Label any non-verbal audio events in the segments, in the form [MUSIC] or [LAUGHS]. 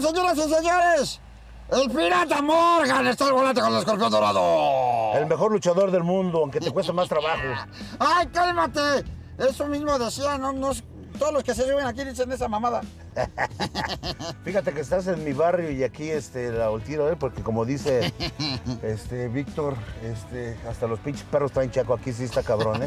Señoras y señores. El pirata Morgan está al volante con el escorpión dorado. El mejor luchador del mundo, aunque te cueste más trabajo. [LAUGHS] Ay, cálmate. Eso mismo decía, no, no, todos los que se suben aquí dicen esa mamada. [LAUGHS] Fíjate que estás en mi barrio y aquí este, la tiro, ¿eh? porque como dice [LAUGHS] este, Víctor, este, hasta los pinches perros traen chaco, aquí sí está cabrón, ¿eh?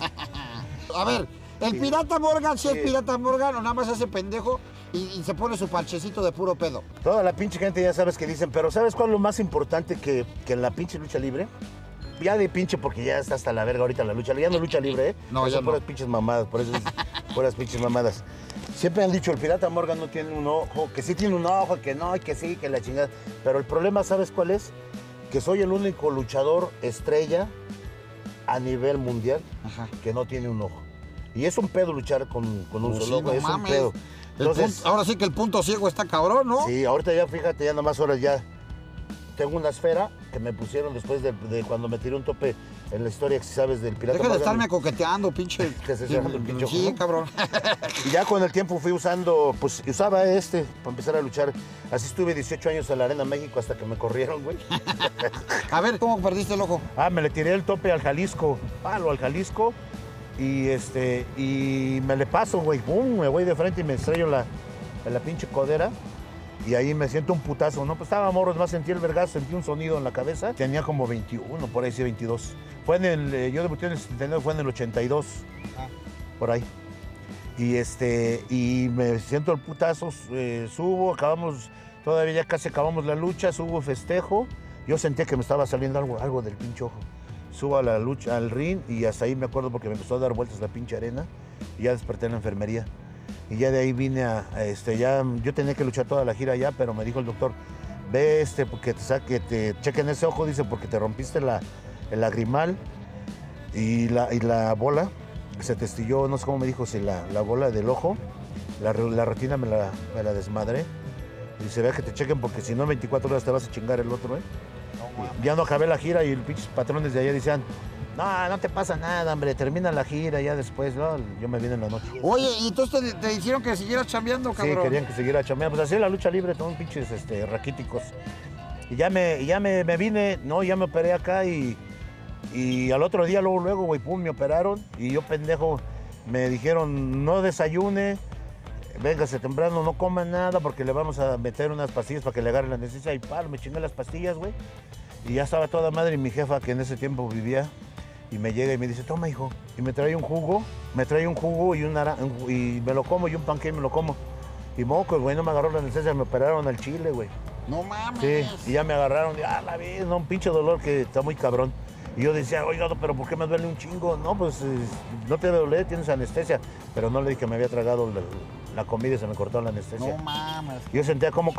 A ver, el pirata Morgan sí, es pirata Morgan o nada más hace pendejo y, se pone su parchecito de puro pedo. Toda la pinche gente ya sabes que dicen, pero ¿sabes cuál es lo más importante que, que en la pinche lucha libre? Ya de pinche porque ya está hasta la verga ahorita la lucha libre. Ya no lucha libre, ¿eh? No, ya son no. puras pinches mamadas, por eso es puras pinches mamadas. Siempre han dicho, el pirata Morgan no tiene un ojo, que sí tiene un ojo, que no, que sí, que la chingada. Pero el problema, ¿sabes cuál es? Que soy el único luchador estrella a nivel mundial Ajá. que no tiene un ojo. Y es un pedo luchar con, con un Pues solo sí, ojo, no es un pedo. El punto- ahora sí que el punto ciego está cabrón, ¿no? Sí, ahorita ya fíjate, ya nomás horas ya. Tengo una esfera que me pusieron después de, de cuando me tiré un tope en la historia, que si sabes, del pirata. Deja de estarme coqueteando, pinche. [LAUGHS] Que se pinche Sí, cabrón. [LAUGHS] Y ya con el tiempo fui usando, pues usaba este para empezar a luchar. Así estuve 18 años en la Arena México hasta que me corrieron, güey. [LAUGHS] A ver, ¿cómo perdiste el ojo? Ah, me le tiré el tope al Jalisco, palo al Jalisco. Y este, y me le paso, güey. Pum, me voy de frente y me estrello la, en la pinche codera. Y ahí me siento un putazo, ¿no? Pues estaba morros, más sentí el vergazo, sentí un sonido en la cabeza. Tenía como 21, por ahí sí, 22. Fue en el, eh, yo debuté en el 79, fue en el 82, por ahí. Y este, y me siento el putazo, eh, subo, acabamos, todavía ya casi acabamos la lucha, subo festejo. Yo sentía que me estaba saliendo algo, algo del pinche ojo. Subo a la lucha, al ring y hasta ahí me acuerdo porque me empezó a dar vueltas la pinche arena y ya desperté en la enfermería. Y ya de ahí vine a, este, ya, yo tenía que luchar toda la gira ya, pero me dijo el doctor, ve este, porque te saque, te chequen ese ojo, dice, porque te rompiste la, el lagrimal y la, y la bola, se te estilló, no sé cómo me dijo, si la, la bola del ojo, la, la retina me la, me la desmadré. Y dice, ve que te chequen porque si no en 24 horas te vas a chingar el otro, ¿eh? Ya no acabé la gira y los pinches patrones de allá decían, no, no te pasa nada, hombre, termina la gira ya después, ¿no? Yo me vine en la noche. Oye, ¿y entonces te, te hicieron que siguieras chambeando, Sí, cabrón? querían que siguiera chambeando. Pues así es la lucha libre, todos pinches este, raquíticos. Y ya me, ya me, me vine, no, ya me operé acá y, y al otro día, luego, luego, güey, pum, me operaron. Y yo, pendejo, me dijeron, no desayune, véngase temprano, no coma nada porque le vamos a meter unas pastillas para que le agarre la necesidad. Y palo, me chingué las pastillas, güey. Y ya estaba toda madre y mi jefa, que en ese tiempo vivía, y me llega y me dice, toma, hijo. Y me trae un jugo, me trae un jugo y, un y me lo como, y un panque y me lo como. Y moco, güey, no me agarró la anestesia, me operaron al chile, güey. No mames. Sí, y ya me agarraron, y, ah, la vez, no, un pinche dolor que está muy cabrón. Y yo decía, oiga, pero ¿por qué me duele un chingo? No, pues no te doler, tienes anestesia. Pero no le dije que me había tragado la, la comida y se me cortó la anestesia. No mames. Yo sentía cómo,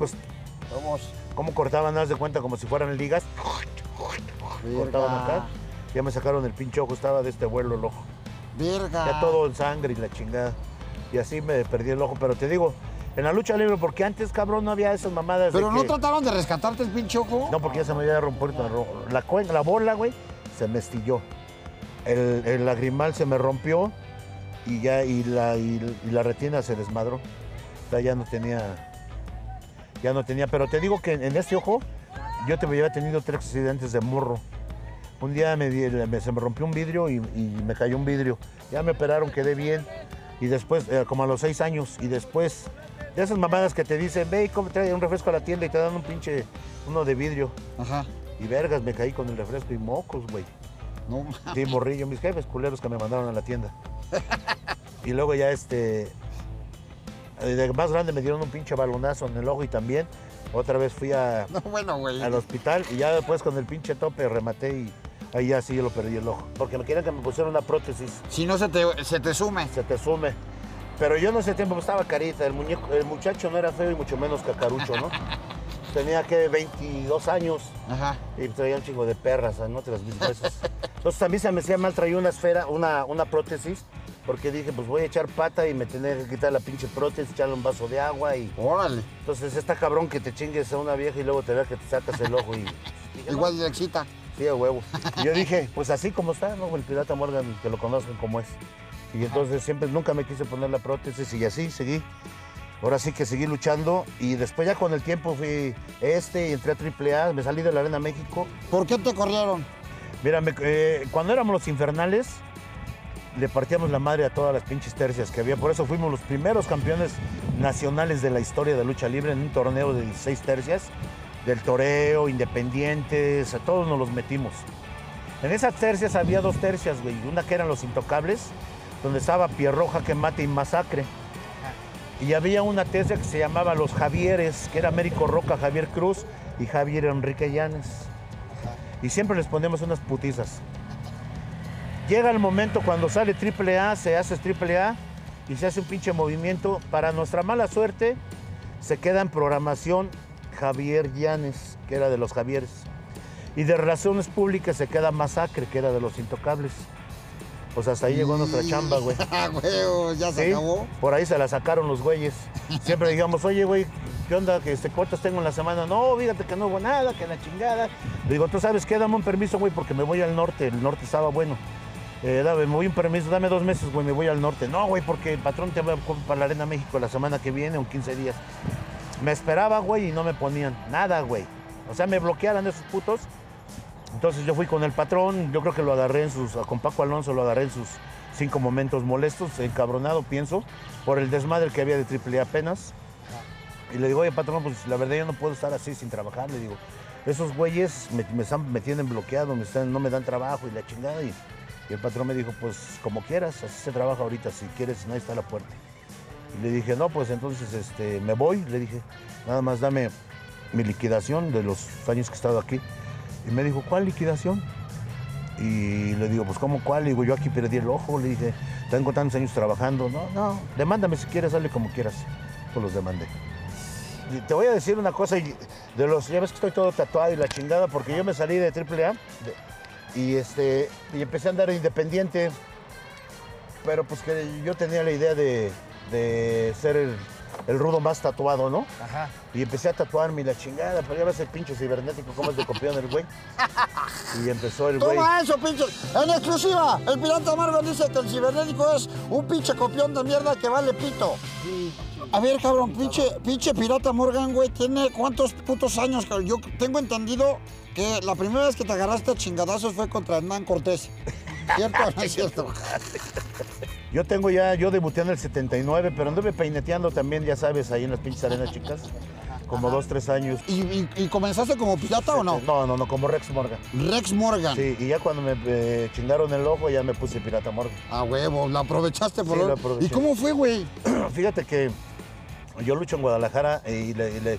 cómo cortaban, haz de cuenta, como si fueran ligas. Cortaban acá. Ya me sacaron el pinche ojo, estaba de este vuelo el ojo. Verga. Ya todo en sangre y la chingada. Y así me perdí el ojo. Pero te digo, en la lucha libre, porque antes, cabrón, no había esas mamadas. de Pero no que- trataron de rescatarte el pinche ojo. No, porque ya se me había rompido la, cuen- la bola, güey, se me estilló. El, lagrimal se me rompió y ya y la, retina se desmadró. O ya no tenía, ya no tenía. Pero te digo que en, en este ojo yo te había tenido tres accidentes de morro. Un día me, me- se me rompió un vidrio y, me cayó un vidrio. Ya me operaron, quedé bien. Y después, eh, como a los seis años, y después de esas mamadas que te dicen, ve y trae un refresco a la tienda y te dan un pinche, uno de vidrio. Ajá. Y vergas, me caí con el refresco y mocos, güey. No. Sí, morrillo, mis jefes culeros que me mandaron a la tienda. Y luego ya este. De más grande me dieron un pinche balonazo en el ojo y también. Otra vez fui a- No, bueno, güey. al hospital y ya después con el pinche tope rematé y ahí ya sí yo lo perdí el ojo. Porque me querían que me pusieran una prótesis, Si no se te, se te sume. se te sume. Pero yo en ese tiempo estaba carita, el, muñeco, el muchacho no era feo y mucho menos cacarucho, ¿no? [LAUGHS] Tenía que 22 años. Ajá. Y traía un chingo de perras, ¿no? Tras mis huesos. Entonces también se me hacía mal, traía una esfera, una, una prótesis, porque dije, pues voy a echar pata y me tenía que quitar la pinche prótesis, echarle un vaso de agua y... Órale. Entonces está cabrón que te chingues a una vieja y luego te vea que te sacas el ojo y... dije, [LAUGHS] Igual le excita. Sí, a huevo. Y yo dije, pues así como está, ¿no? El pirata Morgan, que lo conozcan como es. Y entonces siempre, nunca me quise poner la prótesis y así seguí. Ahora sí que seguí luchando y después ya con el tiempo fui este y entré a AAA, me salí de la Arena México. ¿Por qué te corrieron? Mira, me- eh, cuando éramos los infernales, le partíamos la madre a todas las pinches tercias que había. Por eso fuimos los primeros campeones nacionales de la historia de lucha libre en un torneo de 16 tercias, del toreo, independientes, a todos nos los metimos. En esas tercias había dos tercias, güey. Una que eran los intocables, donde estaba Pierroja, que mate y masacre. Y había una tercia que se llamaba Los Javieres, que era Américo Roca, Javier Cruz y Javier Enrique Llanes. Y siempre les ponemos unas putizas. Llega el momento cuando sale AAA, se hace AAA y se hace un pinche movimiento. Para nuestra mala suerte, se queda en programación Javier Llanes, que era de los Javieres. Y de Relaciones Públicas se queda Masacre, que era de los Intocables. Pues hasta ahí llegó nuestra chamba, güey. [LAUGHS] Ah, güey, ya se Sí, acabó. Por ahí se la sacaron los güeyes. Siempre digamos, oye, güey, ¿qué onda? ¿Que este, ¿Cuántas tengo en la semana? No, fíjate que no hubo nada, que la chingada. Le digo, tú sabes qué, dame un permiso, güey, porque me voy al norte. El norte estaba bueno. Eh, dame, me voy un permiso, dame dos meses, güey, me voy al norte. No, güey, porque el patrón te va para la Arena México la semana que viene o en 15 días. Me esperaba, güey, y no me ponían nada, güey. O sea, me bloquearan esos putos. Entonces yo fui con el patrón, yo creo que lo agarré en sus, con Paco Alonso lo agarré en sus cinco momentos molestos, encabronado, pienso, por el desmadre que había de triple apenas. Y le digo, oye, patrón, pues la verdad yo no puedo estar así sin trabajar. Le digo, esos güeyes me, están- me tienen bloqueado, no me dan trabajo y la chingada. Y, y el patrón me dijo, pues como quieras, así se trabaja ahorita, si quieres, ahí está la puerta. Y le dije, no, pues entonces este, me voy. Le dije, nada más dame mi liquidación de los años que he estado aquí. Y me dijo, ¿cuál liquidación? Y le digo, pues ¿cómo cuál? Le digo, yo aquí perdí el ojo. Le dije, tengo tantos años trabajando. No, no, demándame si quieres, dale como quieras. Pues los demandé. Y te voy a decir una cosa, y de los, ya ves que estoy todo tatuado y la chingada, porque yo me salí de AAA de- y, este, y empecé a andar independiente. Pero pues que yo tenía la idea de, de ser el, el rudo más tatuado, ¿no? Ajá. Y empecé a tatuarme y la chingada, pero ya ves el pinche cibernético, cómo es de copión el güey. [LAUGHS] Y empezó el güey. Toma eso, pinche. En exclusiva, el pirata Marvel dice que el cibernético es un pinche copión de mierda que vale pito. A ver, cabrón, pinche, pinche pirata Morgan, güey, tiene cuántos putos años, cabrón? Yo tengo entendido que la primera vez que te agarraste a chingadazos fue contra Hernán Cortés. [LAUGHS] ¿Cierto o no es cierto? [LAUGHS] Yo tengo ya, yo debuté en el 79, pero anduve peineteando también, ya sabes, ahí en las pinches arenas [LAUGHS] chicas, como dos, tres años. ¿Y, y- y comenzaste como pirata o no? No, no, no, como Rex Morgan. Rex Morgan. Sí, y ya cuando me eh, chingaron el ojo, ya me puse Pirata Morgan. A huevo, la aprovechaste por Sí, lo- la aproveché. ¿Y cómo fue, güey? [CLEARS THROAT] Fíjate que yo lucho en Guadalajara y le, y le-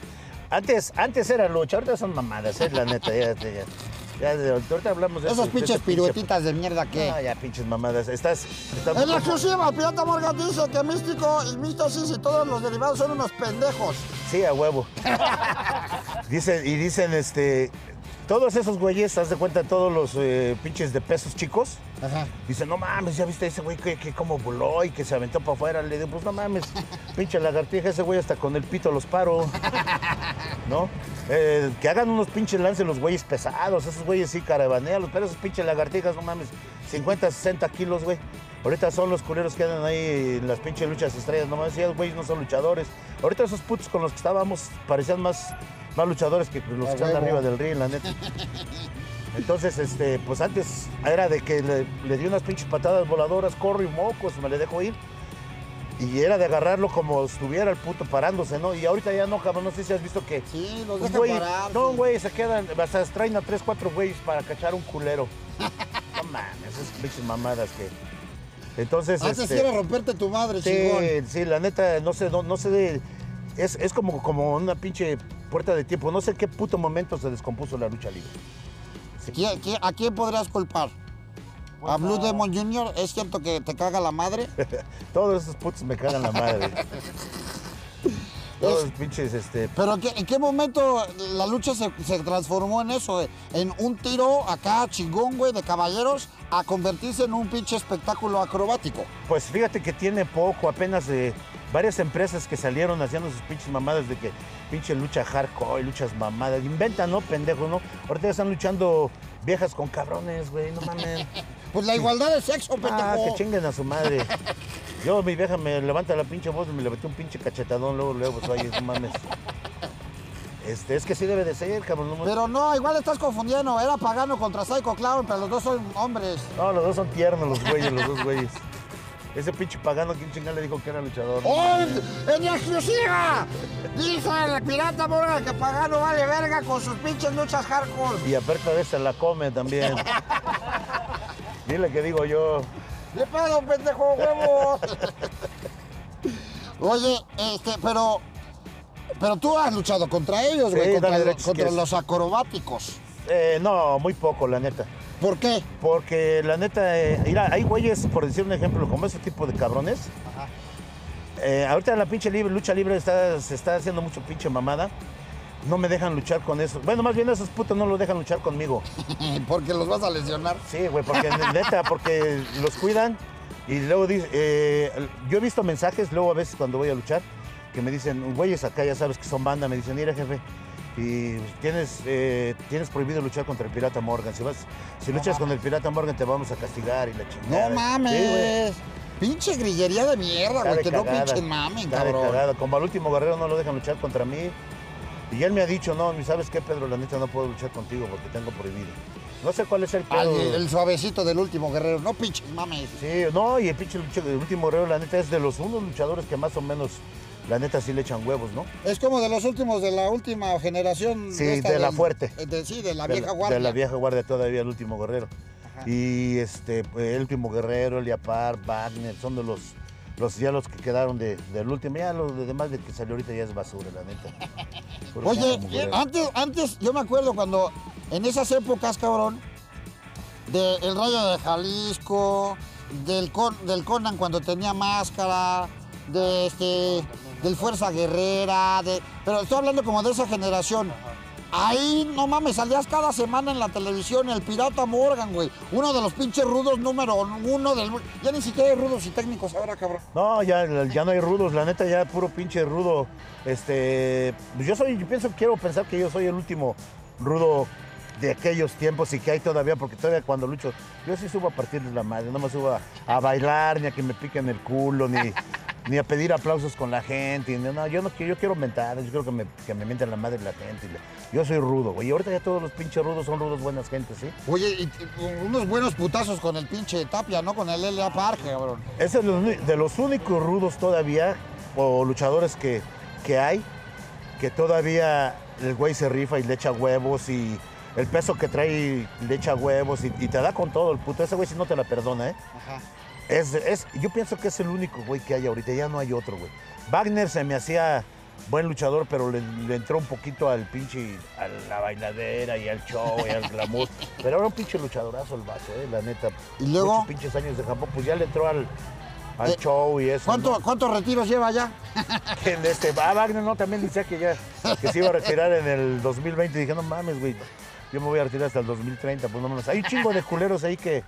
antes, antes era lucha, ahorita son mamadas, es la neta. Ya, ya, ya, ahorita hablamos de Esas eso, pinches piruetitas de mierda que. Ah, ya pinches mamadas. Estás. estás- En la exclusiva, pirata Morgan dice que Místico y Místasis y todos los derivados son unos pendejos. Sí, a huevo. [LAUGHS] Dicen, y dicen, este. Todos esos güeyes, haz de cuenta, todos los eh, pinches de pesos chicos. Ajá. Dicen, no mames, ya viste ese güey que, que como voló y que se aventó para afuera. Le digo, pues no mames, [LAUGHS] pinche lagartija, ese güey hasta con el pito los paro. [LAUGHS] ¿No? Eh, que hagan unos pinches lances los güeyes pesados, esos güeyes sí carabanealos, pero esos pinches lagartijas, no mames, 50, 60 kilos, güey. Ahorita son los culeros que andan ahí en las pinches luchas estrellas, no mames, esos güeyes no son luchadores. Ahorita esos putos con los que estábamos parecían más, más luchadores que los que están huevo. arriba del ring, la neta. [LAUGHS] Entonces, este, pues antes era de que le, le di unas pinches patadas voladoras, corro y mocos, me le dejo ir. Y era de agarrarlo como estuviera el puto parándose, ¿no? Y ahorita ya no, cabrón, no sé si has visto que... Sí, los dejan güey- parar. no, sí. güey, se quedan, hasta traen a tres, cuatro güeyes para cachar un culero. [LAUGHS] no mames, esas pinches mamadas que... Entonces, Antes este, quiere romperte tu madre, chingón. Sí, sí, la neta, no sé, no, no sé de. Es, es como, como una pinche puerta de tiempo. No sé qué puto momento se descompuso la lucha libre. ¿Quién- quién- ¿A quién podrías culpar? ¿A Blue Demon Jr.? ¿Es cierto que te caga la madre? [LAUGHS] Todos esos putos me cagan la madre. Todos [LAUGHS] los pinches, este. ¿Pero qué- en qué momento la lucha se, se transformó en eso? eh? En un tiro acá chingón, güey, de caballeros, a convertirse en un pinche espectáculo acrobático. Pues fíjate que tiene poco, apenas de varias empresas que salieron haciendo sus pinches mamadas de que pinche lucha hardcore, luchas mamadas. Inventan, ¿no? Pendejo, ¿no? Ahorita ya están luchando viejas con cabrones, güey, no mames. [LAUGHS] Pues la igualdad de sexo, Ah, pendejo. que chinguen a su madre. Yo, mi vieja me levanta la pinche voz y me levanté un pinche cachetadón luego, luego, pues oye, no mames. Este, es que sí debe de ser, cabrón. No, Pero no, igual estás confundiendo. Era Pagano contra Psycho Clown, pero los dos son hombres. no, los dos son tiernos los güeyes, los dos güeyes. Ese pinche pagano, ¿quién chingada le dijo que era luchador? ¡Oh! ¡En exclusiva! Dice el pirata Morgan que Pagano vale verga con sus pinches luchas hardcore. Y aparte de esa la come también. [LAUGHS] Dile que digo yo. ¡Le pedo, pendejo, huevo! Oye, este, pero. Pero tú has luchado contra ellos, Sí, güey, contra, lo- contra los acrobáticos. Eh, no, muy poco, la neta. ¿Por qué? Porque la neta, eh, mira, hay güeyes, por decir un ejemplo, como ese tipo de cabrones. Eh, ahorita en la pinche libre, lucha libre está, se está haciendo mucho pinche mamada. No me dejan luchar con eso. Bueno, más bien esos putos no lo dejan luchar conmigo. [LAUGHS] Porque los vas a lesionar. Sí, güey, porque [LAUGHS] neta, porque los cuidan y luego dice, eh, yo he visto mensajes luego a veces cuando voy a luchar que me dicen, güeyes acá ya sabes que son banda, me dicen, mira jefe, y tienes, eh, tienes prohibido luchar contra el pirata Morgan. Si vas, si luchas con el pirata Morgan te vamos a castigar y la chingada. No mames. Pinche grillería de mierda, güey. Que no cagada, pinche mamen, cabrón. cagada. Como al último guerrero no lo dejan luchar contra mí. Y él me ha dicho, no, sabes qué, Pedro, la neta no puedo luchar contigo porque tengo prohibido. No sé cuál es el el suavecito del último guerrero. No pinches mames. Sí, no, y el pinche el último guerrero, la neta, es de los unos luchadores que más o menos, la neta, sí le echan huevos, ¿no? Es como de los últimos de la última generación. Sí, de la del- fuerte. de- sí, de la De vieja guardia. De la vieja guardia todavía, el último guerrero. Ajá. Y este, pues, el último guerrero, Eliapar, Wagner, son de los, los ya los que quedaron de, del último. Ya los demás de que salió ahorita ya es basura, la neta. [LAUGHS] Oye, antes, antes, yo me acuerdo cuando en esas épocas, cabrón, del Rayo de Jalisco, del, del Conan cuando tenía máscara, de este, del Fuerza Guerrera, de, pero estoy hablando como de esa generación. Ahí, no mames, salías cada semana en la televisión el Pirata Morgan, güey. Uno de los pinches rudos número uno del... Ya ni siquiera hay rudos y técnicos ahora, cabrón. No, ya, ya no hay rudos, la neta ya puro pinche rudo. Este, pues yo soy, yo pienso, quiero pensar que yo soy el último rudo de aquellos tiempos y que hay todavía, porque todavía cuando lucho, yo sí subo a partir de la madre, no me subo a, a bailar, ni a que me piquen el culo, ni, [LAUGHS] ni a pedir aplausos con la gente. no, yo no quiero, yo quiero mentar, yo quiero que me, que me mienten la madre la gente. Yo soy rudo, güey. Y ahorita ya todos los pinches rudos son rudos buenas gentes, ¿sí? Oye, y, y unos buenos putazos con el pinche Tapia, ¿no? Con el L.A. Park, cabrón. Es de los, uni- de los únicos rudos todavía, o luchadores que, que hay, que todavía el güey se rifa y le echa huevos y el peso que trae le echa huevos y, y te da con todo el puto. Ese güey si no te la perdona, ¿eh? Ajá. Es, es, yo pienso que es el único güey que hay ahorita, ya no hay otro, güey. Wagner se me hacía buen luchador, pero le, le entró un poquito al pinche, a la bailadera y al show y al glamour. [LAUGHS] Pero era un pinche luchadorazo el vato, eh, la neta. Y luego- Muchos pinches años de Japón, pues ya le entró al, al Eh, show y eso. ¿Cuánto- ¿no? ¿Cuántos retiros lleva ya? En este, ah, Wagner no, también decía que ya que se iba a retirar en el 2020. Dije, no mames, güey, yo me voy a retirar hasta el 2030. Pues no mames. Hay un chingo de culeros ahí que,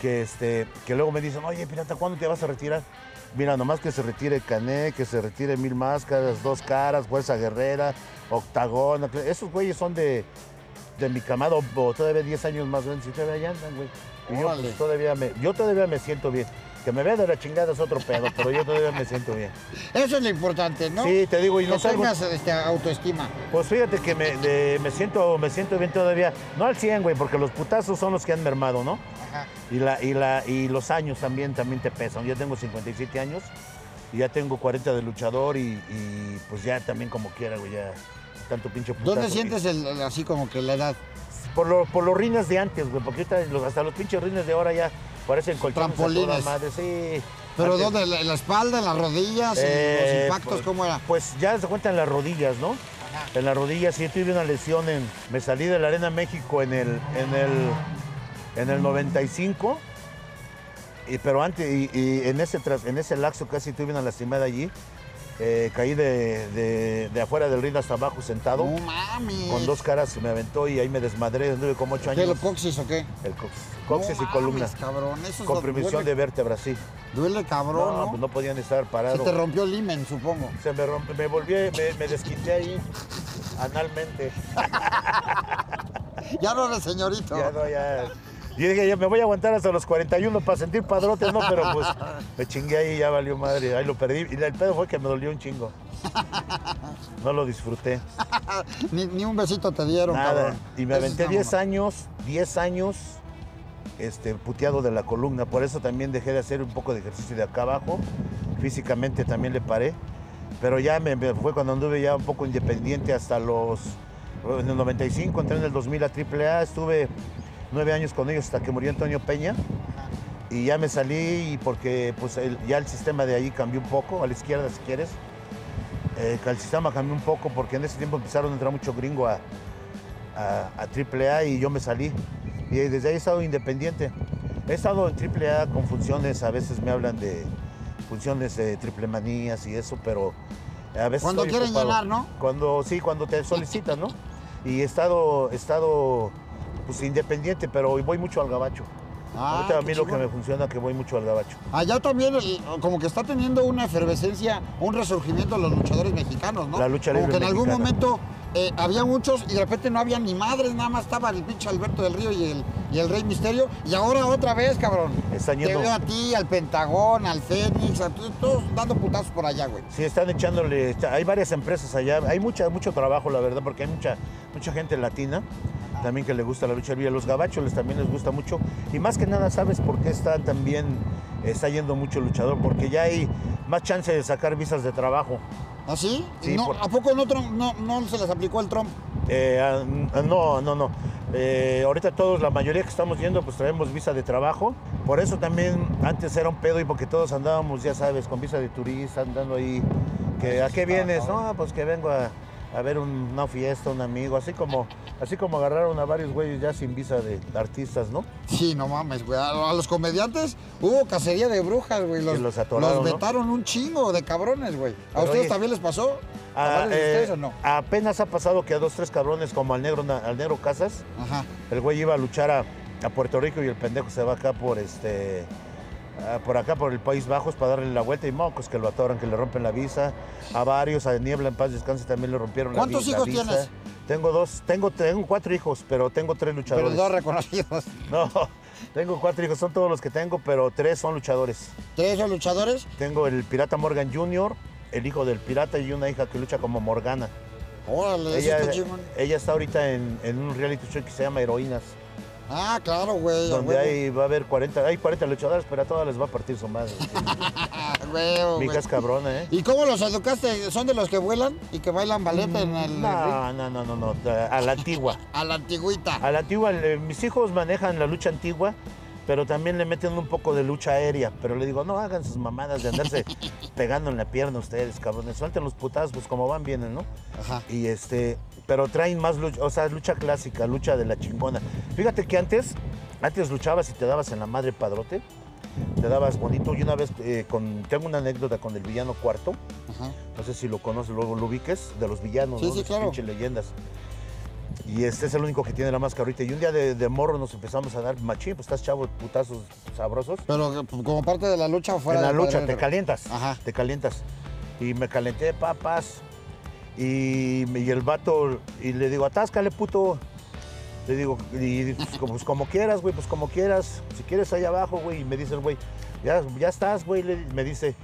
que, este, que luego me dicen, oye, pirata, ¿cuándo te vas a retirar? Mira, nomás que se retire Cané, que se retire Mil Máscaras, Dos Caras, Fuerza Guerrera, Octagón. Esos güeyes son de, de mi camado, o todavía 10 años más grandes y todavía andan, güey. Y yo, pues, todavía me, yo todavía me siento bien. Que me vea de la chingada es otro pedo, pero yo todavía me siento bien. Eso es lo importante, ¿no? Sí, te digo, y que no salgo. tengas este, autoestima. Pues fíjate que me, de- me siento, me siento bien todavía. No al 100, güey, porque los putazos son los que han mermado, ¿no? Ajá. Y, la, y, la, y los años también, también te pesan. Yo tengo 57 años y ya tengo 40 de luchador y, y, pues ya también como quiera, güey, ya tanto pinche putazo. ¿Dónde sientes el, el- así como que la edad? Por, lo- por los rines de antes, güey, porque hasta los pinches rines de ahora ya parecen colchones. Trampolines. Madre, sí. ¿Pero Antes- dónde? ¿En la espalda, en las rodillas, Eh, los impactos? pues- ¿Cómo era? Pues ya se cuenta en las rodillas, ¿no? En las rodillas, sí, tuve una lesión en. Me salí de la Arena México en el. en el. En el 95. Y, pero antes, y, y en ese tras- en ese lapso casi tuve una lastimada allí. Eh, caí de, de- de afuera del ring hasta abajo sentado. No mames. Con dos caras se me aventó y ahí me desmadré, anduve como ocho ¿Qué, años. lo coxis o qué? El coxis, coxis No y columna. cabrón, eso duele, de vértebras, sí. Duele cabrón, No, ¿no? pues no podían estar Se parados. te rompió el himen, supongo. Se me rompe, me volví, me, me desquité ahí analmente. [LAUGHS] Ya no eres señorito. Ya no, ya. Y dije, ya me voy a aguantar hasta los 41 para sentir padrote, ¿no? Pero pues me chingué ahí y ya valió madre. Ahí lo perdí. Y el pedo fue que me dolió un chingo. No lo disfruté. [LAUGHS] ni, ni un besito te dieron, Nada. cabrón. Y me aventé está 10 mamá. años, 10 años este, puteado de la columna. Por eso también dejé de hacer un poco de ejercicio de acá abajo. Físicamente también le paré. Pero ya me, me fue cuando anduve ya un poco independiente hasta los... En el 95, entré en el 2000 a AAA, estuve nueve años con ellos hasta que murió Antonio Peña. Y ya me salí y porque pues, el- ya el sistema de ahí cambió un poco, a la izquierda si quieres. Eh, el sistema cambió un poco porque en ese tiempo empezaron a entrar mucho gringo a, a, a AAA y yo me salí. Y desde ahí he estado independiente. He estado en AAA con funciones, a veces me hablan de funciones de triple manías y eso, pero a veces Cuando quieren ocupado. llenar, ¿no? Cuando, sí, cuando te solicitan, ¿no? Y he estado, he estado pues, independiente, pero voy mucho al gabacho. Ah, Ahorita a mí lo que me funciona es que voy mucho al gabacho. Allá también el- como que está teniendo una efervescencia, un resurgimiento de los luchadores mexicanos, ¿no? La lucha Como libre que en algún momento eh, había muchos y de repente no había ni madres, nada más estaba el pinche Alberto del Río y el, y el Rey Misterio. Y ahora otra vez, cabrón. Están Te veo a ti, al Pentagón, al Fénix, a to- todos dando putazos por allá, güey. Sí, están echándole, hay varias empresas allá, hay mucha, mucho trabajo, la verdad, porque hay mucha, mucha gente latina también que le gusta la lucha libre. A los gabachos les también les gusta mucho. Y más que nada, ¿sabes por qué está también, está yendo mucho luchador? Porque ya hay más chance de sacar visas de trabajo. ¿Ah, sí? Sí, no, por- ¿A poco no, Trump- no, no se les aplicó el Trump? Eh, ah, n- no, no, no. Eh, ahorita todos, la mayoría que estamos yendo, pues traemos visa de trabajo. Por eso también antes era un pedo y porque todos andábamos, ya sabes, con visa de turista, andando ahí. Que, ¿A qué vienes? No, pues que vengo a, a ver un- una fiesta, un amigo, así como, así como agarraron a varios güeyes ya sin visa de artistas, ¿no? Sí, no mames, güey. A, los comediantes hubo cacería de brujas, güey. Los, los atoraron, ¿no? vetaron un chingo de cabrones, güey. ¿A ustedes oye, también les pasó? ¿A varios de eh, ustedes o no? Apenas ha pasado que a dos, tres cabrones como al negro, al negro Casas, Ajá. El güey iba a luchar a, a Puerto Rico y el pendejo se va acá por este. por acá, por el País Bajos, para darle la vuelta y mocos que lo atoran, que le rompen la visa. A varios, a Niebla en paz descanse también le rompieron la, vi- ¿Cuántos la hijos visa. tienes? Tengo dos, tengo, tengo cuatro hijos, pero tengo tres Pero luchadores. dos reconocidos. [LAUGHS] No, tengo cuatro hijos, son todos los que tengo, pero tres son luchadores. ¿Tres son luchadores? Tengo el pirata Morgan Jr., el hijo del pirata y una hija que lucha como Morgana. Órale, Ella, ella está ahorita en, en un reality show que se llama Heroínas. Ah, claro, güey. donde hay, va a haber 40, hay 40 luchadores, pero a todas les va a partir su madre. [LAUGHS] Güey. hija es cabrona, ¿eh? ¿Y cómo los educaste? ¿Son de los que vuelan y que bailan ballet en el? No, no, no, no, no, a la antigua. [LAUGHS] A la antigüita. A la antigua, mis hijos manejan la lucha antigua, pero también le meten un poco de lucha aérea. Pero le digo, no hagan sus mamadas de andarse [LAUGHS] pegando en la pierna ustedes, cabrones. Suelten los putazos, pues como van, vienen, ¿no? Ajá. Y este, pero traen más lucha, o sea, lucha clásica, lucha de la chingona. Fíjate que antes, antes luchabas y te dabas en la madre padrote, te dabas bonito. Y una vez, eh, con, tengo una anécdota con el villano cuarto, Ajá. no sé si lo conoces, luego lo ubiques, de los villanos, Sí, ¿no? sí, claro. pinches leyendas. Y este es el único que tiene la máscara ahorita. Y un día de, de morro nos empezamos a dar machín, pues estás chavo, putazos sabrosos. Pero pues, como parte de la lucha fuera en la lucha, te calientas. Ajá. Te calientas. Y me calenté papas. Y, el vato, y le digo, atáscale, puto. Le digo, y pues, como, pues, como quieras, güey, pues como quieras. Si quieres allá abajo, güey. Y me dice el güey, ya, ya estás, güey. Me dice,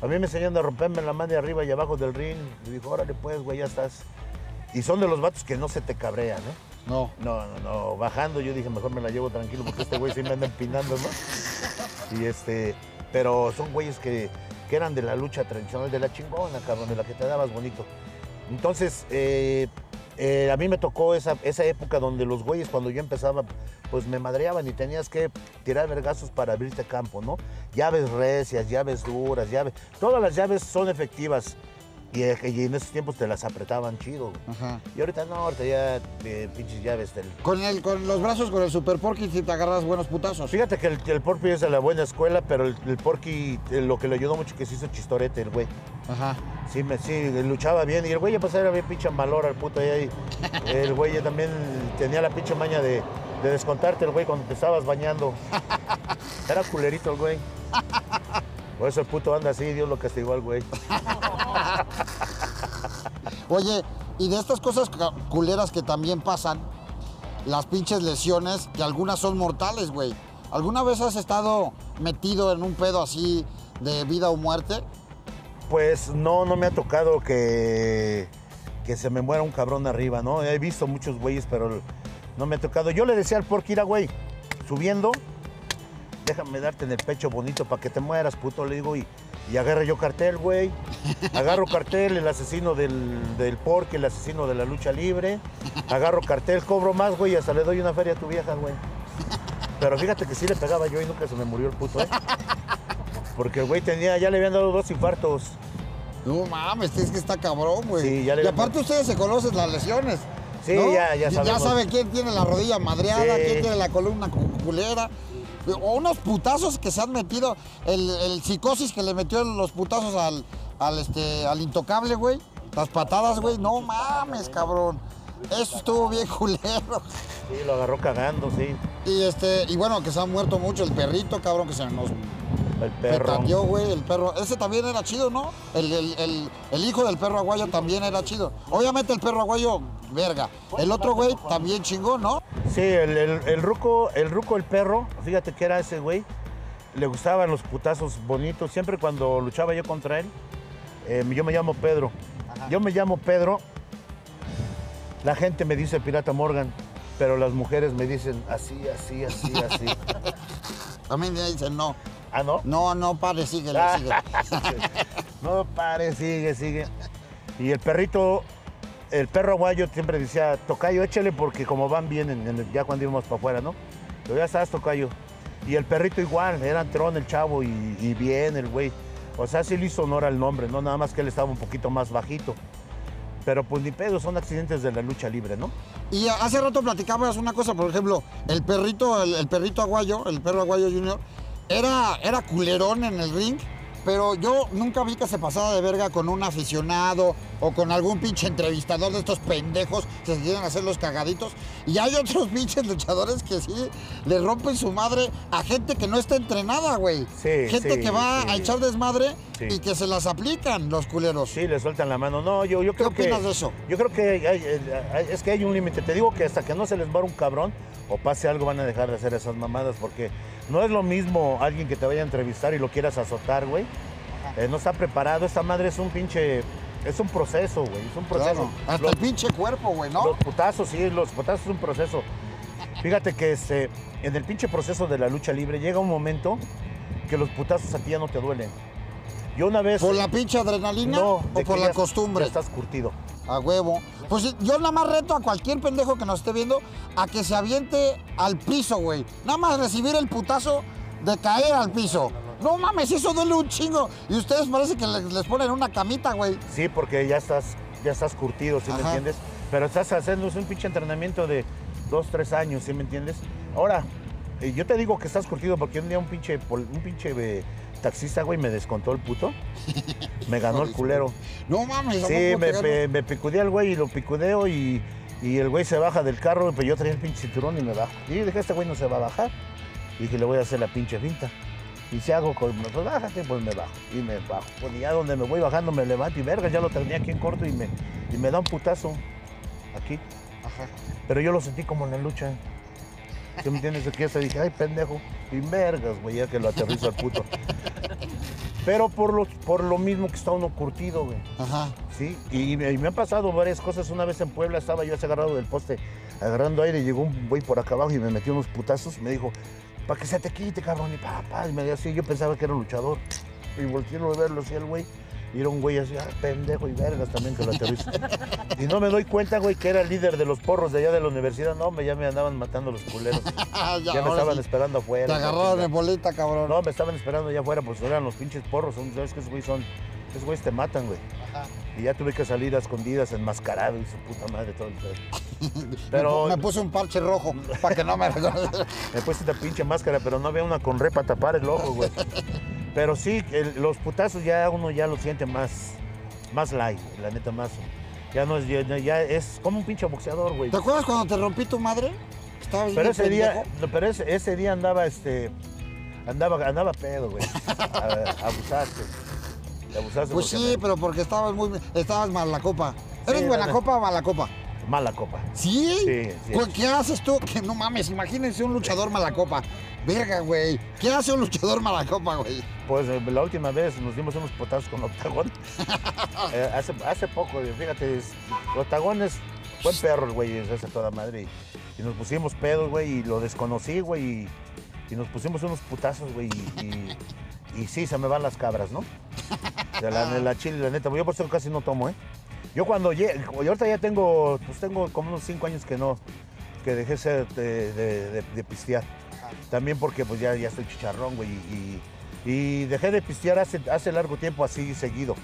a mí me enseñan a romperme la mano de arriba y abajo del ring. Le digo, órale, pues, güey, ya estás. Y son de los vatos que no se te cabrean, ¿eh? No. No, no, no. Bajando yo dije, mejor me la llevo tranquilo porque este güey sí me anda empinando, ¿no? Y este, pero son güeyes que, que eran de la lucha tradicional, de la chingona, cabrón, de la que te dabas bonito. Entonces, eh, eh, a mí me tocó esa, esa época donde los güeyes, cuando yo empezaba, pues me madreaban y tenías que tirar vergazos para abrirte campo, ¿no? Llaves recias, llaves duras, llaves. Todas las llaves son efectivas. Y, y en esos tiempos te las apretaban chido. güey. Ajá. Y ahorita no, ahorita ya eh, pinches llaves del... Con, el, con los brazos, con el super porky, si te agarras buenos putazos. Fíjate que el, el Porky es de la buena escuela, pero el, el Porky eh, lo que le ayudó mucho que se hizo chistorete el güey. Ajá. Sí, me, sí, luchaba bien. Y el güey ya pasaba era bien pinche malor al puto ahí. El güey ya también tenía la pinche maña de, de descontarte el güey cuando te estabas bañando. [LAUGHS] Era culerito el güey. Por eso el puto anda así, Dios lo castigó al güey. [LAUGHS] Oye, y de estas cosas culeras que también pasan, las pinches lesiones, que algunas son mortales, güey. ¿Alguna vez has estado metido en un pedo así de vida o muerte? Pues no, no me ha tocado que, que se me muera un cabrón arriba, ¿no? He visto muchos güeyes, pero no me ha tocado. Yo le decía al porquira, güey, subiendo, déjame darte en el pecho bonito para que te mueras, puto, le digo, y, y agarro yo cartel, güey. Agarro cartel, el asesino del, del porqui, el asesino de la lucha libre. Agarro cartel, cobro más, güey, y hasta le doy una feria a tu vieja, güey. Pero fíjate que sí le pegaba yo y nunca se me murió el puto, ¿eh? Porque el güey tenía, ya le habían dado dos infartos. No mames, es que está cabrón, güey. Sí, ya le- Y aparte ustedes se conocen las lesiones. Sí, ¿no? ya- ya Y sabemos. sabe quién tiene la rodilla madreada, Sí. quién tiene la columna cu- culera. O unos putazos que se han metido, el, el psicosis que le metió los putazos al, al, este, al intocable, güey. Las patadas, güey. No mames, cabrón. Eso estuvo bien culero. Sí, lo agarró cagando, sí. Y este, y bueno, que se ha muerto mucho el perrito, cabrón, que se nos El perro. petateó, güey, el perro. Ese también era chido, ¿no? El, el- el- el hijo del perro aguayo también era chido. Obviamente el perro aguayo, verga. El otro güey también chingón, ¿no? Sí, el, el, el ruco, el ruco, el perro, fíjate que era ese güey. Le gustaban los putazos bonitos. Siempre cuando luchaba yo contra él, eh, yo me llamo Pedro. Yo me llamo Pedro. La gente me dice Pirata Morgan, pero las mujeres me dicen así, así, así, así. [LAUGHS] También dicen no. ¿Ah, no? No, no, pare, sigue. [LAUGHS] No pare, sigue, sigue. Y el perrito, el perro aguayo siempre decía, tocayo, échale porque como van bien en- en el- ya cuando íbamos para afuera, ¿no? Pero ya estás, tocayo. Y el perrito igual, era entrón el chavo y, y bien el güey. O sea, sí le hizo honor al nombre, ¿no? Nada más que él estaba un poquito más bajito. Pero pues ni pedo, son accidentes de la lucha libre, ¿no? Y hace rato platicabas una cosa, por ejemplo, el perrito, el, el perrito aguayo, el perro aguayo junior, era, era culerón en el ring, pero yo nunca vi que se pasara de verga con un aficionado o con algún pinche entrevistador de estos pendejos que se quieren hacer los cagaditos. Y hay otros [LAUGHS] pinches luchadores que sí le rompen su madre a gente que no está entrenada, güey. Sí, gente sí, que va sí. a echar desmadre y que se las aplican los culeros. Sí, le sueltan la mano. No, yo, yo ¿Qué creo que. opinas de eso? Yo creo que hay- es que hay un límite. Te digo que hasta que no se les va un cabrón o pase algo van a dejar de hacer esas mamadas porque no es lo mismo alguien que te vaya a entrevistar y lo quieras azotar, güey. Eh, no está preparado. Esta madre es un pinche. Es un proceso, güey. Es un proceso. Claro. Hasta Los- el pinche cuerpo, güey, ¿no? los putazos, sí, los putazos es un proceso. Fíjate que este, en el pinche proceso de la lucha libre llega un momento que los putazos a ti ya no te duelen. Yo una vez. ¿Por la pinche adrenalina no, o por la costumbre? Ya estás curtido. A huevo. Pues yo nada más reto a cualquier pendejo que nos esté viendo a que se aviente al piso, güey. Nada más recibir el putazo de caer al piso. No mames, eso duele un chingo. Y ustedes parece que les, les ponen una camita, güey. Sí, porque ya estás, ya estás curtido, ¿sí me entiendes? Pero estás haciendo un pinche entrenamiento de dos, tres años, ¿sí me entiendes? Ahora, eh, yo te digo que estás curtido porque un día un pinche, un pinche eh, taxista, güey, me descontó el puto. Me ganó el [LAUGHS] culero. No mames, ¿a Sí, me, me, me picudea el güey y lo picudeo y, y el güey se baja del carro, pero yo traía el pinche cinturón y me bajo. Y dije, este güey no se va a bajar. Y dije, le voy a hacer la pinche finta. Y si hago con, pues bájate, pues me bajo. Y me bajo. Pues y ya donde me voy bajando me levanto y verga, ya lo tenía aquí en corto y me, y me da un putazo. Aquí. Ajá. Pero yo lo sentí como en la lucha. ¿Sí me entiendes? Aquí hasta dije, ay, pendejo. Y vergas, güey, ya que lo aterrizo al puto. Pero por lo, por lo mismo que está uno curtido, güey. Ajá. Sí, y, y me han pasado varias cosas. Una vez en Puebla estaba yo así agarrado del poste, agarrando aire, llegó un güey por acá abajo y me metió unos putazos. Me dijo, para que se te quite, cabrón, y papá. Y me dio así, yo pensaba que era un luchador. Y volteé a verlo así el güey. Y era un güey así, ah, pendejo y vergas también que lo aterrizo. y no me doy cuenta, güey, que era el líder de los porros de allá de la universidad. No, me, ya me andaban matando los culeros. ya, [LAUGHS] Ya me estaban sí. esperando afuera. Te agarraron de bolita, cabrón. No, me estaban esperando allá afuera, pues eran los pinches porros. son- ¿Sabes qué esos güeyes son? Esos güeyes te matan, güey. Ajá. Y ya tuve que salir a escondidas, enmascarado y su puta madre todo el pedo. [LAUGHS] Pero Me puse un parche rojo para que no me [LAUGHS] me puse esta pinche máscara, pero no había una con re para tapar el ojo, güey. Pero sí, el- los putazos ya uno ya lo siente más, más light, la neta, más. Ya no es, ya, ya es como un pinche boxeador, güey. ¿Te acuerdas cuando te rompí tu madre? Estabas Pero bien ese día, pendejo. pero ese, ese día andaba, este, andaba, andaba pedo, güey. [LAUGHS] Abusaste. Te abusaste Pues sí, pero porque estabas muy. Estabas mal la copa. ¿Eres Sí, buena la- copa o mala copa? Mala copa. ¿Sí? Sí, sí. ¿Cu- ¿Qué haces tú? Que no mames, imagínense un luchador malacopa. Verga, güey. ¿Qué hace un luchador malacopa, güey? Pues eh, la última vez nos dimos unos potazos con Octagón. [LAUGHS] Eh, hace, hace poco, fíjate, es- Octagón es buen perro el güey, es esa toda madre. Y, y nos pusimos pedos, güey, y lo desconocí, güey, y, y nos pusimos unos putazos, güey, y- y sí, se me van las cabras, ¿no? [LAUGHS] De la, de la chile, la neta, yo por eso casi no tomo, ¿eh? Yo cuando llegué, y ahorita ya tengo, pues tengo como unos cinco años que no, que dejé ser de, de- de- de pistear. También porque pues ya, ya estoy chicharrón, güey, y, y dejé de pistear hace, hace largo tiempo así seguido.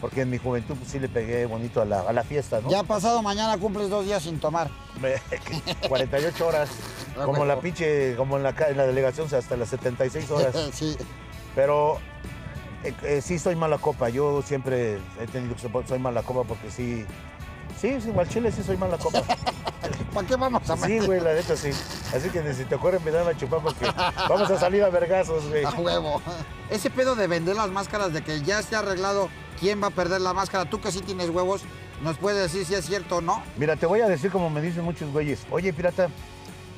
Porque en mi juventud pues sí le pegué bonito a la, a la fiesta, ¿no? Ya pasado mañana cumples dos días sin tomar. Me- [LAUGHS] 48 horas, [LAUGHS] como la pinche, como en la, en la delegación, o sea, hasta las 76 horas. [LAUGHS] sí. Pero eh, eh, sí soy mala copa. Yo siempre he tenido que soy mala copa porque sí. Sí, sí, al chile sí soy mala copa. [LAUGHS] ¿Para qué vamos a Sí, güey, la neta sí. Así que ni si te ocurre invitarme a chupar porque vamos a salir a vergazos, güey. A huevo. Ese pedo de vender las máscaras, de que ya esté arreglado quién va a perder la máscara, tú que sí tienes huevos, ¿nos puedes decir si es cierto o no? Mira, te voy a decir como me dicen muchos güeyes. Oye, pirata,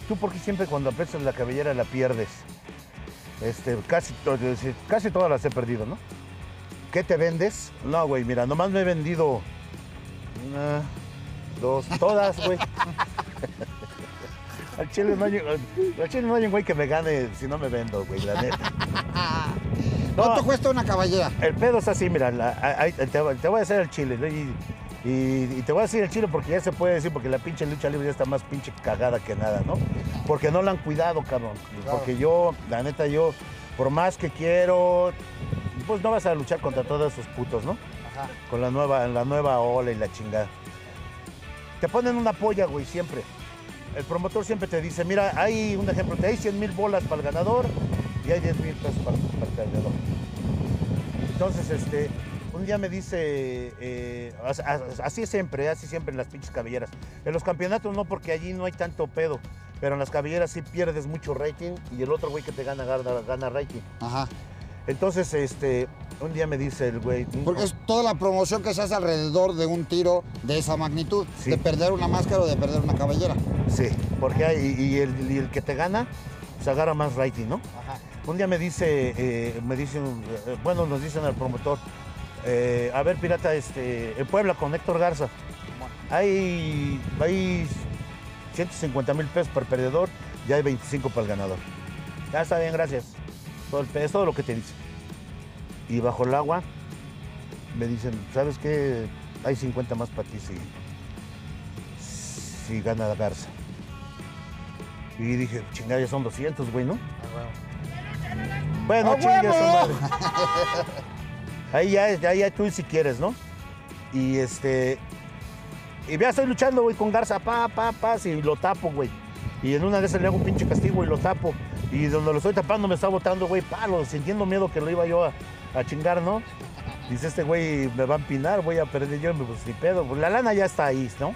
¿tú por qué siempre cuando aprietas la cabellera la pierdes? Este, casi, casi todas las he perdido, ¿no? ¿Qué te vendes? No, güey, mira, nomás me he vendido una, dos, todas, güey. [LAUGHS] Al chile no hay, al chile no hay un güey que me gane si no me vendo, güey, la neta. [LAUGHS] No. ¿Cuánto cuesta una caballera? El pedo es así, mira, la- ahí te, te voy a hacer el chile, y, y- y te voy a decir el chile porque ya se puede decir, porque la pinche lucha libre ya está más pinche cagada que nada, ¿no? Porque no la han cuidado, cabrón. Claro. Porque yo, la neta, yo, por más que quiero, pues no vas a luchar contra todos esos putos, ¿no? Ajá. Con la nueva, la nueva ola y la chingada. Te ponen una polla, güey, siempre. El promotor siempre te dice, mira, hay un ejemplo, te hay 100 mil bolas para el ganador y hay 10 mil pesos para, para el perdedor. Entonces, este, un día me dice, eh, as- as- así es siempre, así siempre en las pinches cabelleras. En los campeonatos no, porque allí no hay tanto pedo, pero en las cabelleras sí pierdes mucho rating y el otro güey que te gana, gana, gana rating. Ajá. Entonces, este, un día me dice el güey, Porque es toda la promoción que se hace alrededor de un tiro de esa magnitud, Sí. de perder una máscara o de perder una cabellera. sí, porque hay, y, el, y el que te gana, se agarra más rating, ¿no? Ajá. Un día me dice, eh, me dicen, eh, bueno, nos dicen al promotor, eh, a ver, pirata, este, en Puebla con Héctor Garza, hay, hay 150 mil pesos para el perdedor y hay 25 para el ganador. Ya está bien, gracias. Todo el es todo lo que te dice. Y bajo el agua me dicen, ¿sabes qué? Hay 50 más para ti si, si gana la Garza. Y dije, chingada, ya son 200, güey, ¿no? Bueno, ¡A chingue a su huevo! [LAUGHS] Ahí ya, ya, ya tú si quieres, ¿no? Y este. Y ya estoy luchando, güey, con Garza, pa, pa, pa, y lo tapo, güey. Y en una esas le hago un pinche castigo y lo tapo. Y donde lo estoy tapando me está botando, güey, palo, sintiendo miedo que lo iba yo a, a chingar, ¿no? Dice, este güey me va a empinar, voy a perder yo, pues ni pedo. La lana ya está ahí, ¿no?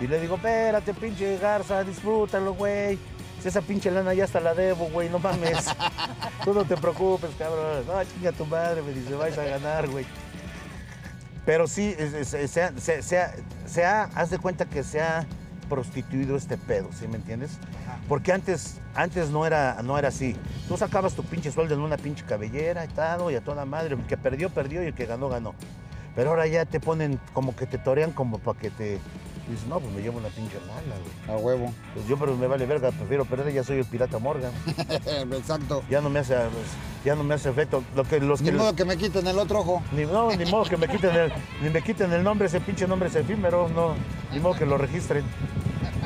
Y le digo, espérate, pinche Garza, disfrútalo, güey. Si esa pinche lana ya hasta la debo, güey, no mames. [LAUGHS] Tú no te preocupes, cabrón. No, chinga tu madre, me dice, vais a ganar, güey. Pero sí, se, ha- se- se ha- haz de cuenta que se ha prostituido este pedo, ¿sí me entiendes? Porque antes, antes no, era, no era así. Tú sacabas tu pinche sueldo en una pinche cabellera y tal, y a toda madre. El que perdió, perdió y el que ganó, ganó. Pero ahora ya te ponen como que te torean como para que te... Dices, no, pues me llevo una pinche lana, güey. A huevo. Pues yo, pero me vale verga, prefiero perder, ya soy el pirata Morgan. [LAUGHS] Exacto. Ya no me hace, pues, ya no me hace efecto. Lo que, los Ni que, modo que me quiten el otro ojo. ni, no, ni modo que me quiten el, ni me quiten el nombre, ese pinche nombre es efímero, no, ni modo que lo registren.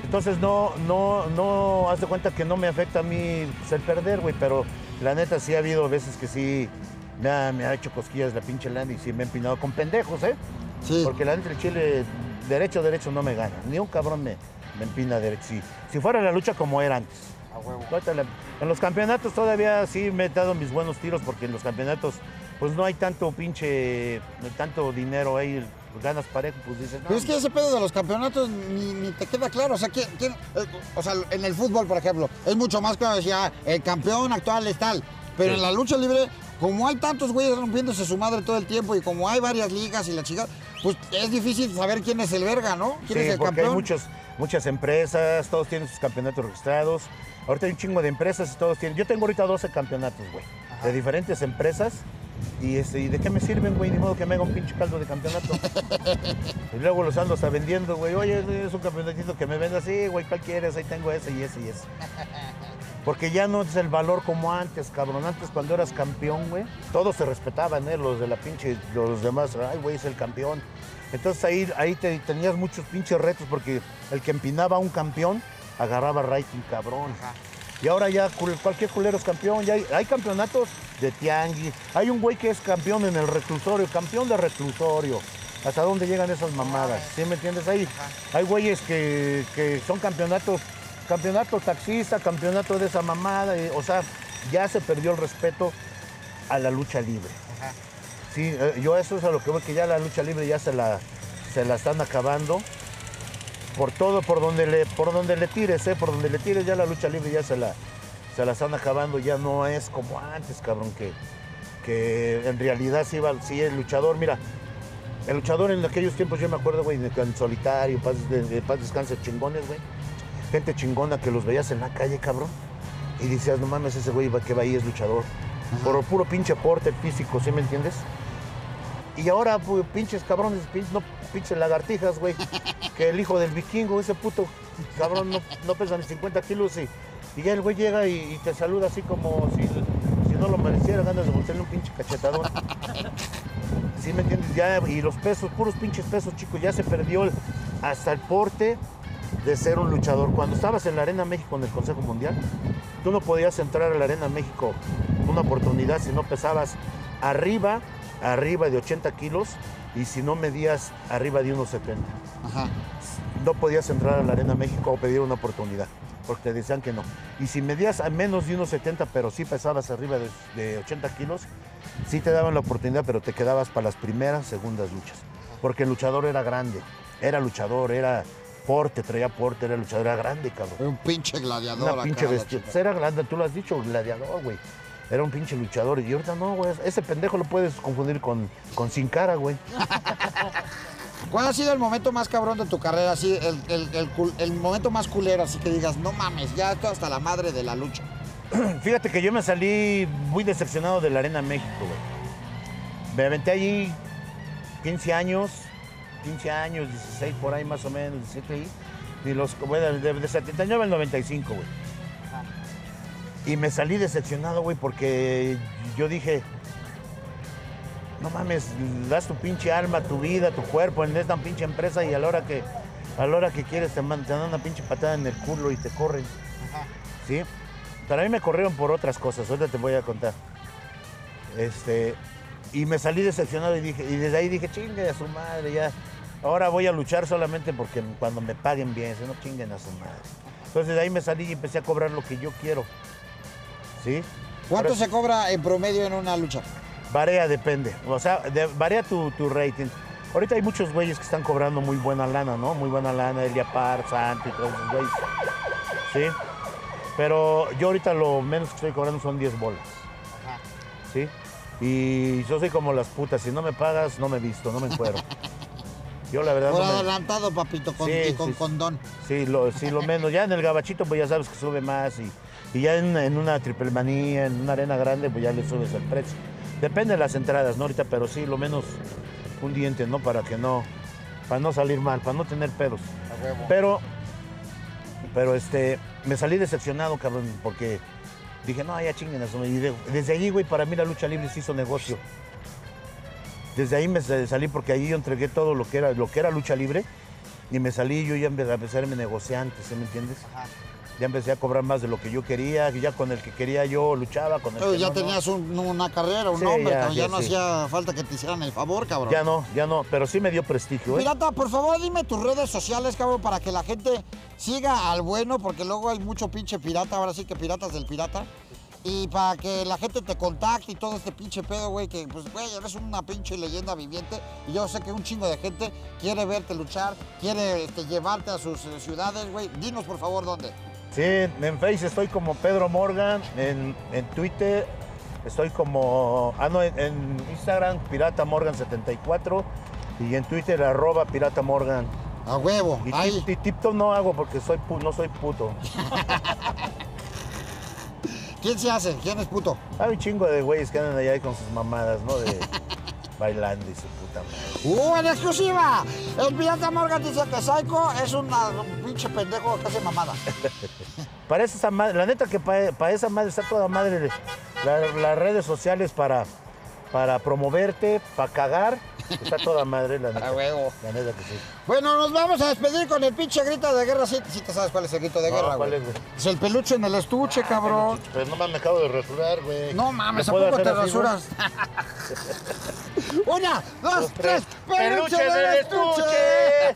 Entonces no, no, no, haz de cuenta que no me afecta a mí pues, el perder, güey, pero la neta sí ha habido veces que sí me ha, me ha hecho cosquillas la pinche lana y sí me he empinado con pendejos, ¿eh? Sí. Porque la neta el Chile, derecho, derecho no me gana. Ni un cabrón me, me empina derecho. Si, si fuera la lucha como era antes. A huevo. En los campeonatos todavía sí me he dado mis buenos tiros porque en los campeonatos pues no hay tanto pinche, tanto dinero ahí, ganas parejo, pues dices, no, Pero es que ese pedo de los campeonatos ni, ni te queda claro. O sea, ¿quién, quién- eh, o sea, en el fútbol, por ejemplo, es mucho más claro decir, ah, el campeón actual es tal. Pero Sí. en la lucha libre como hay tantos güeyes rompiéndose su madre todo el tiempo y como hay varias ligas y la chica, pues es difícil saber quién es el verga, ¿no? ¿Quién Sí, es el porque campeón? hay muchos, muchas empresas, todos tienen sus campeonatos registrados. Ahorita hay un chingo de empresas y todos tienen. Yo tengo ahorita 12 campeonatos, güey, de diferentes empresas. Y, este, ¿y de qué me sirven, güey? Ni modo que me haga un pinche caldo de campeonato. [LAUGHS] y luego los ando hasta vendiendo, güey. Oye, es un campeonatito que me venda así, güey, ¿cuál quieres? Ahí tengo ese y ese y ese. Porque ya no es el valor como antes, cabrón. Antes cuando eras campeón, güey, todos se respetaban, ¿eh? Los de la pinche, los demás, ay, güey, es el campeón. Entonces ahí, ahí te, tenías muchos pinches retos porque el que empinaba a un campeón agarraba rating, cabrón. Y ahora ya cualquier culero es campeón. Ya hay, hay campeonatos de tianguis. Hay un güey que es campeón en el reclusorio, campeón de reclusorio. ¿Hasta dónde llegan esas mamadas? ¿Sí me entiendes? Ahí hay güeyes que, que son campeonatos, campeonato taxista, campeonato de esa mamada. y, o sea, ya se perdió el respeto a la lucha libre. Sí, eh, yo eso es a lo que voy, que ya la lucha libre ya se la, se la están acabando. Por todo, por donde le, por donde le tires, ¿eh? por donde le tires ya la lucha libre ya se la, se la están acabando, ya no es como antes, cabrón, que, que en realidad sí, iba, sí el luchador, mira, el luchador en aquellos tiempos yo me acuerdo, güey, en solitario, paz, de, de paz descanse, chingones, güey. Gente chingona que los veías en la calle, cabrón. Y decías, no mames, ese güey que va ahí es luchador. Por el puro pinche porte físico, ¿sí me entiendes? Y ahora, pu- pinches cabrones, pinches, no, pinches lagartijas, güey. [LAUGHS] Que el hijo del vikingo, ese puto cabrón, no, no pesa ni 50 kilos y, y ya el güey llega y, y te saluda así como si, si no lo mereciera, ganas de voltearle un pinche cachetadón. [LAUGHS] ¿Sí me entiendes? Ya, y los pesos, puros pinches pesos, chicos, ya se perdió el- hasta el porte de ser un luchador. Cuando estabas en la Arena México en el Consejo Mundial, tú no podías entrar a la Arena México una oportunidad si no pesabas arriba, arriba de 80 kilos y si no medías arriba de unos 70. Ajá. No podías entrar a la Arena México o pedir una oportunidad, porque te decían que no. Y si medías a menos de unos 70, pero sí pesabas arriba de, de 80 kilos, sí te daban la oportunidad, pero te quedabas para las primeras, segundas luchas. Porque el luchador era grande, era luchador, era porte, traía porte, era luchador, era grande, cabrón. Un pinche gladiador Una pinche bestia. Pues era grande, tú lo has dicho, gladiador, güey. Era un pinche luchador. Y ahorita no, güey. Ese pendejo lo puedes confundir con, con sin cara, güey. [LAUGHS] ¿Cuál ha sido el momento más cabrón de tu carrera? Así, el, el- el momento más culero, así que digas, no mames, ya estoy hasta la madre de la lucha. [CLEARS THROAT] Fíjate que yo me salí muy decepcionado de la Arena México, güey. Me aventé allí 15 años, 15 años, 16 por ahí más o menos, 17 ahí. Y los, bueno, de, de 79 al 95, güey. Y me salí decepcionado, güey, porque yo dije, no mames, das tu pinche alma, tu vida, tu cuerpo en esta pinche empresa y a la hora que, a la hora que quieres te, man- te dan una pinche patada en el culo y te corren. ¿Sí? Pero a mí me corrieron por otras cosas, ahorita te voy a contar. Este, y me salí decepcionado y dije, y desde ahí dije, chingue a su madre, ya. Ahora voy a luchar solamente porque cuando me paguen bien, si no chinguen a su madre. Entonces de ahí me salí y empecé a cobrar lo que yo quiero. ¿Sí? ¿Cuánto Ahora- se cobra en promedio en una lucha? Varía, depende. O sea, de- varía tu, tu rating. Ahorita hay muchos güeyes que están cobrando muy buena lana, ¿no? Muy buena lana, Elia Par, Santo y todos esos güeyes. ¿Sí? Pero yo ahorita lo menos que estoy cobrando son 10 bolas. ¿Sí? Y yo soy como las putas. Si no me pagas, no me visto, no me encuero. [LAUGHS] Yo la verdad Por no me... adelantado, papito, con, Sí, y con sí. condón. Sí, lo, sí, lo menos. Ya en el gabachito, pues ya sabes que sube más. Y, y ya en, en una triple manía, en una arena grande, pues ya le subes el precio. Depende de las entradas, ¿no? Ahorita, pero sí, lo menos un diente, ¿no? Para que no, para no salir mal, para no tener pedos. Pero, pero este, me salí decepcionado, cabrón, porque dije, no, ya chinguen madre. Y de- desde allí, güey, para mí la lucha libre se hizo negocio. Desde ahí me sa- salí porque ahí yo entregué todo lo que era, lo que era lucha libre y me salí yo ya empe- a ser negociante, ¿sí me entiendes? Ya empecé a cobrar más de lo que yo quería, ya con el que quería yo luchaba, con el Pero que ya no, no. tenías un- una carrera, un Sí, nombre, ya, cabrón, ya, ya, no sí. hacía falta que te hicieran el favor, cabrón. Ya no, ya no, pero sí me dio prestigio, ¿eh? Pirata, por favor, dime tus redes sociales, cabrón, para que la gente siga al bueno, porque luego hay mucho pinche pirata, ahora sí que piratas del pirata. Y para que la gente te contacte y todo este pinche pedo, güey, que pues, güey, eres una pinche leyenda viviente. Y yo sé que un chingo de gente quiere verte luchar, quiere este, llevarte a sus eh, ciudades, güey. Dinos, por favor, dónde. Sí, en Face estoy como Pedro Morgan, en, en Twitter Estoy como. Ah, no, en, en Instagram, Pirata Morgan 74 y en Twitter, arroba Pirata Morgan. A huevo. Y, Ahí. tip- y TikTok no hago porque soy no soy puto. [LAUGHS] ¿Quién se hace? ¿Quién es puto? Hay un chingo de güeyes que andan allá con sus mamadas, ¿no? De [LAUGHS] bailando y su puta madre. ¡Uh, en exclusiva! El pirata Morgan dice que Psycho es una- un pinche pendejo que hace mamada. [LAUGHS] Para esa madre, la neta que para esa madre está toda madre la- las redes sociales para, para promoverte, para cagar. Está toda madre, la neta. A huevo. La neta que sí. Bueno, nos vamos a despedir con el pinche grito de guerra. Sí, sí te sabes cuál es el grito de No, guerra, ¿cuál güey. es, güey? Es el peluche en el estuche, cabrón. Pero no me acabo de rasurar, güey. No mames, ¿Me ¿a poco te así, rasuras? [LAUGHS] Una, dos, tres. tres. ¡Peluche del estuche!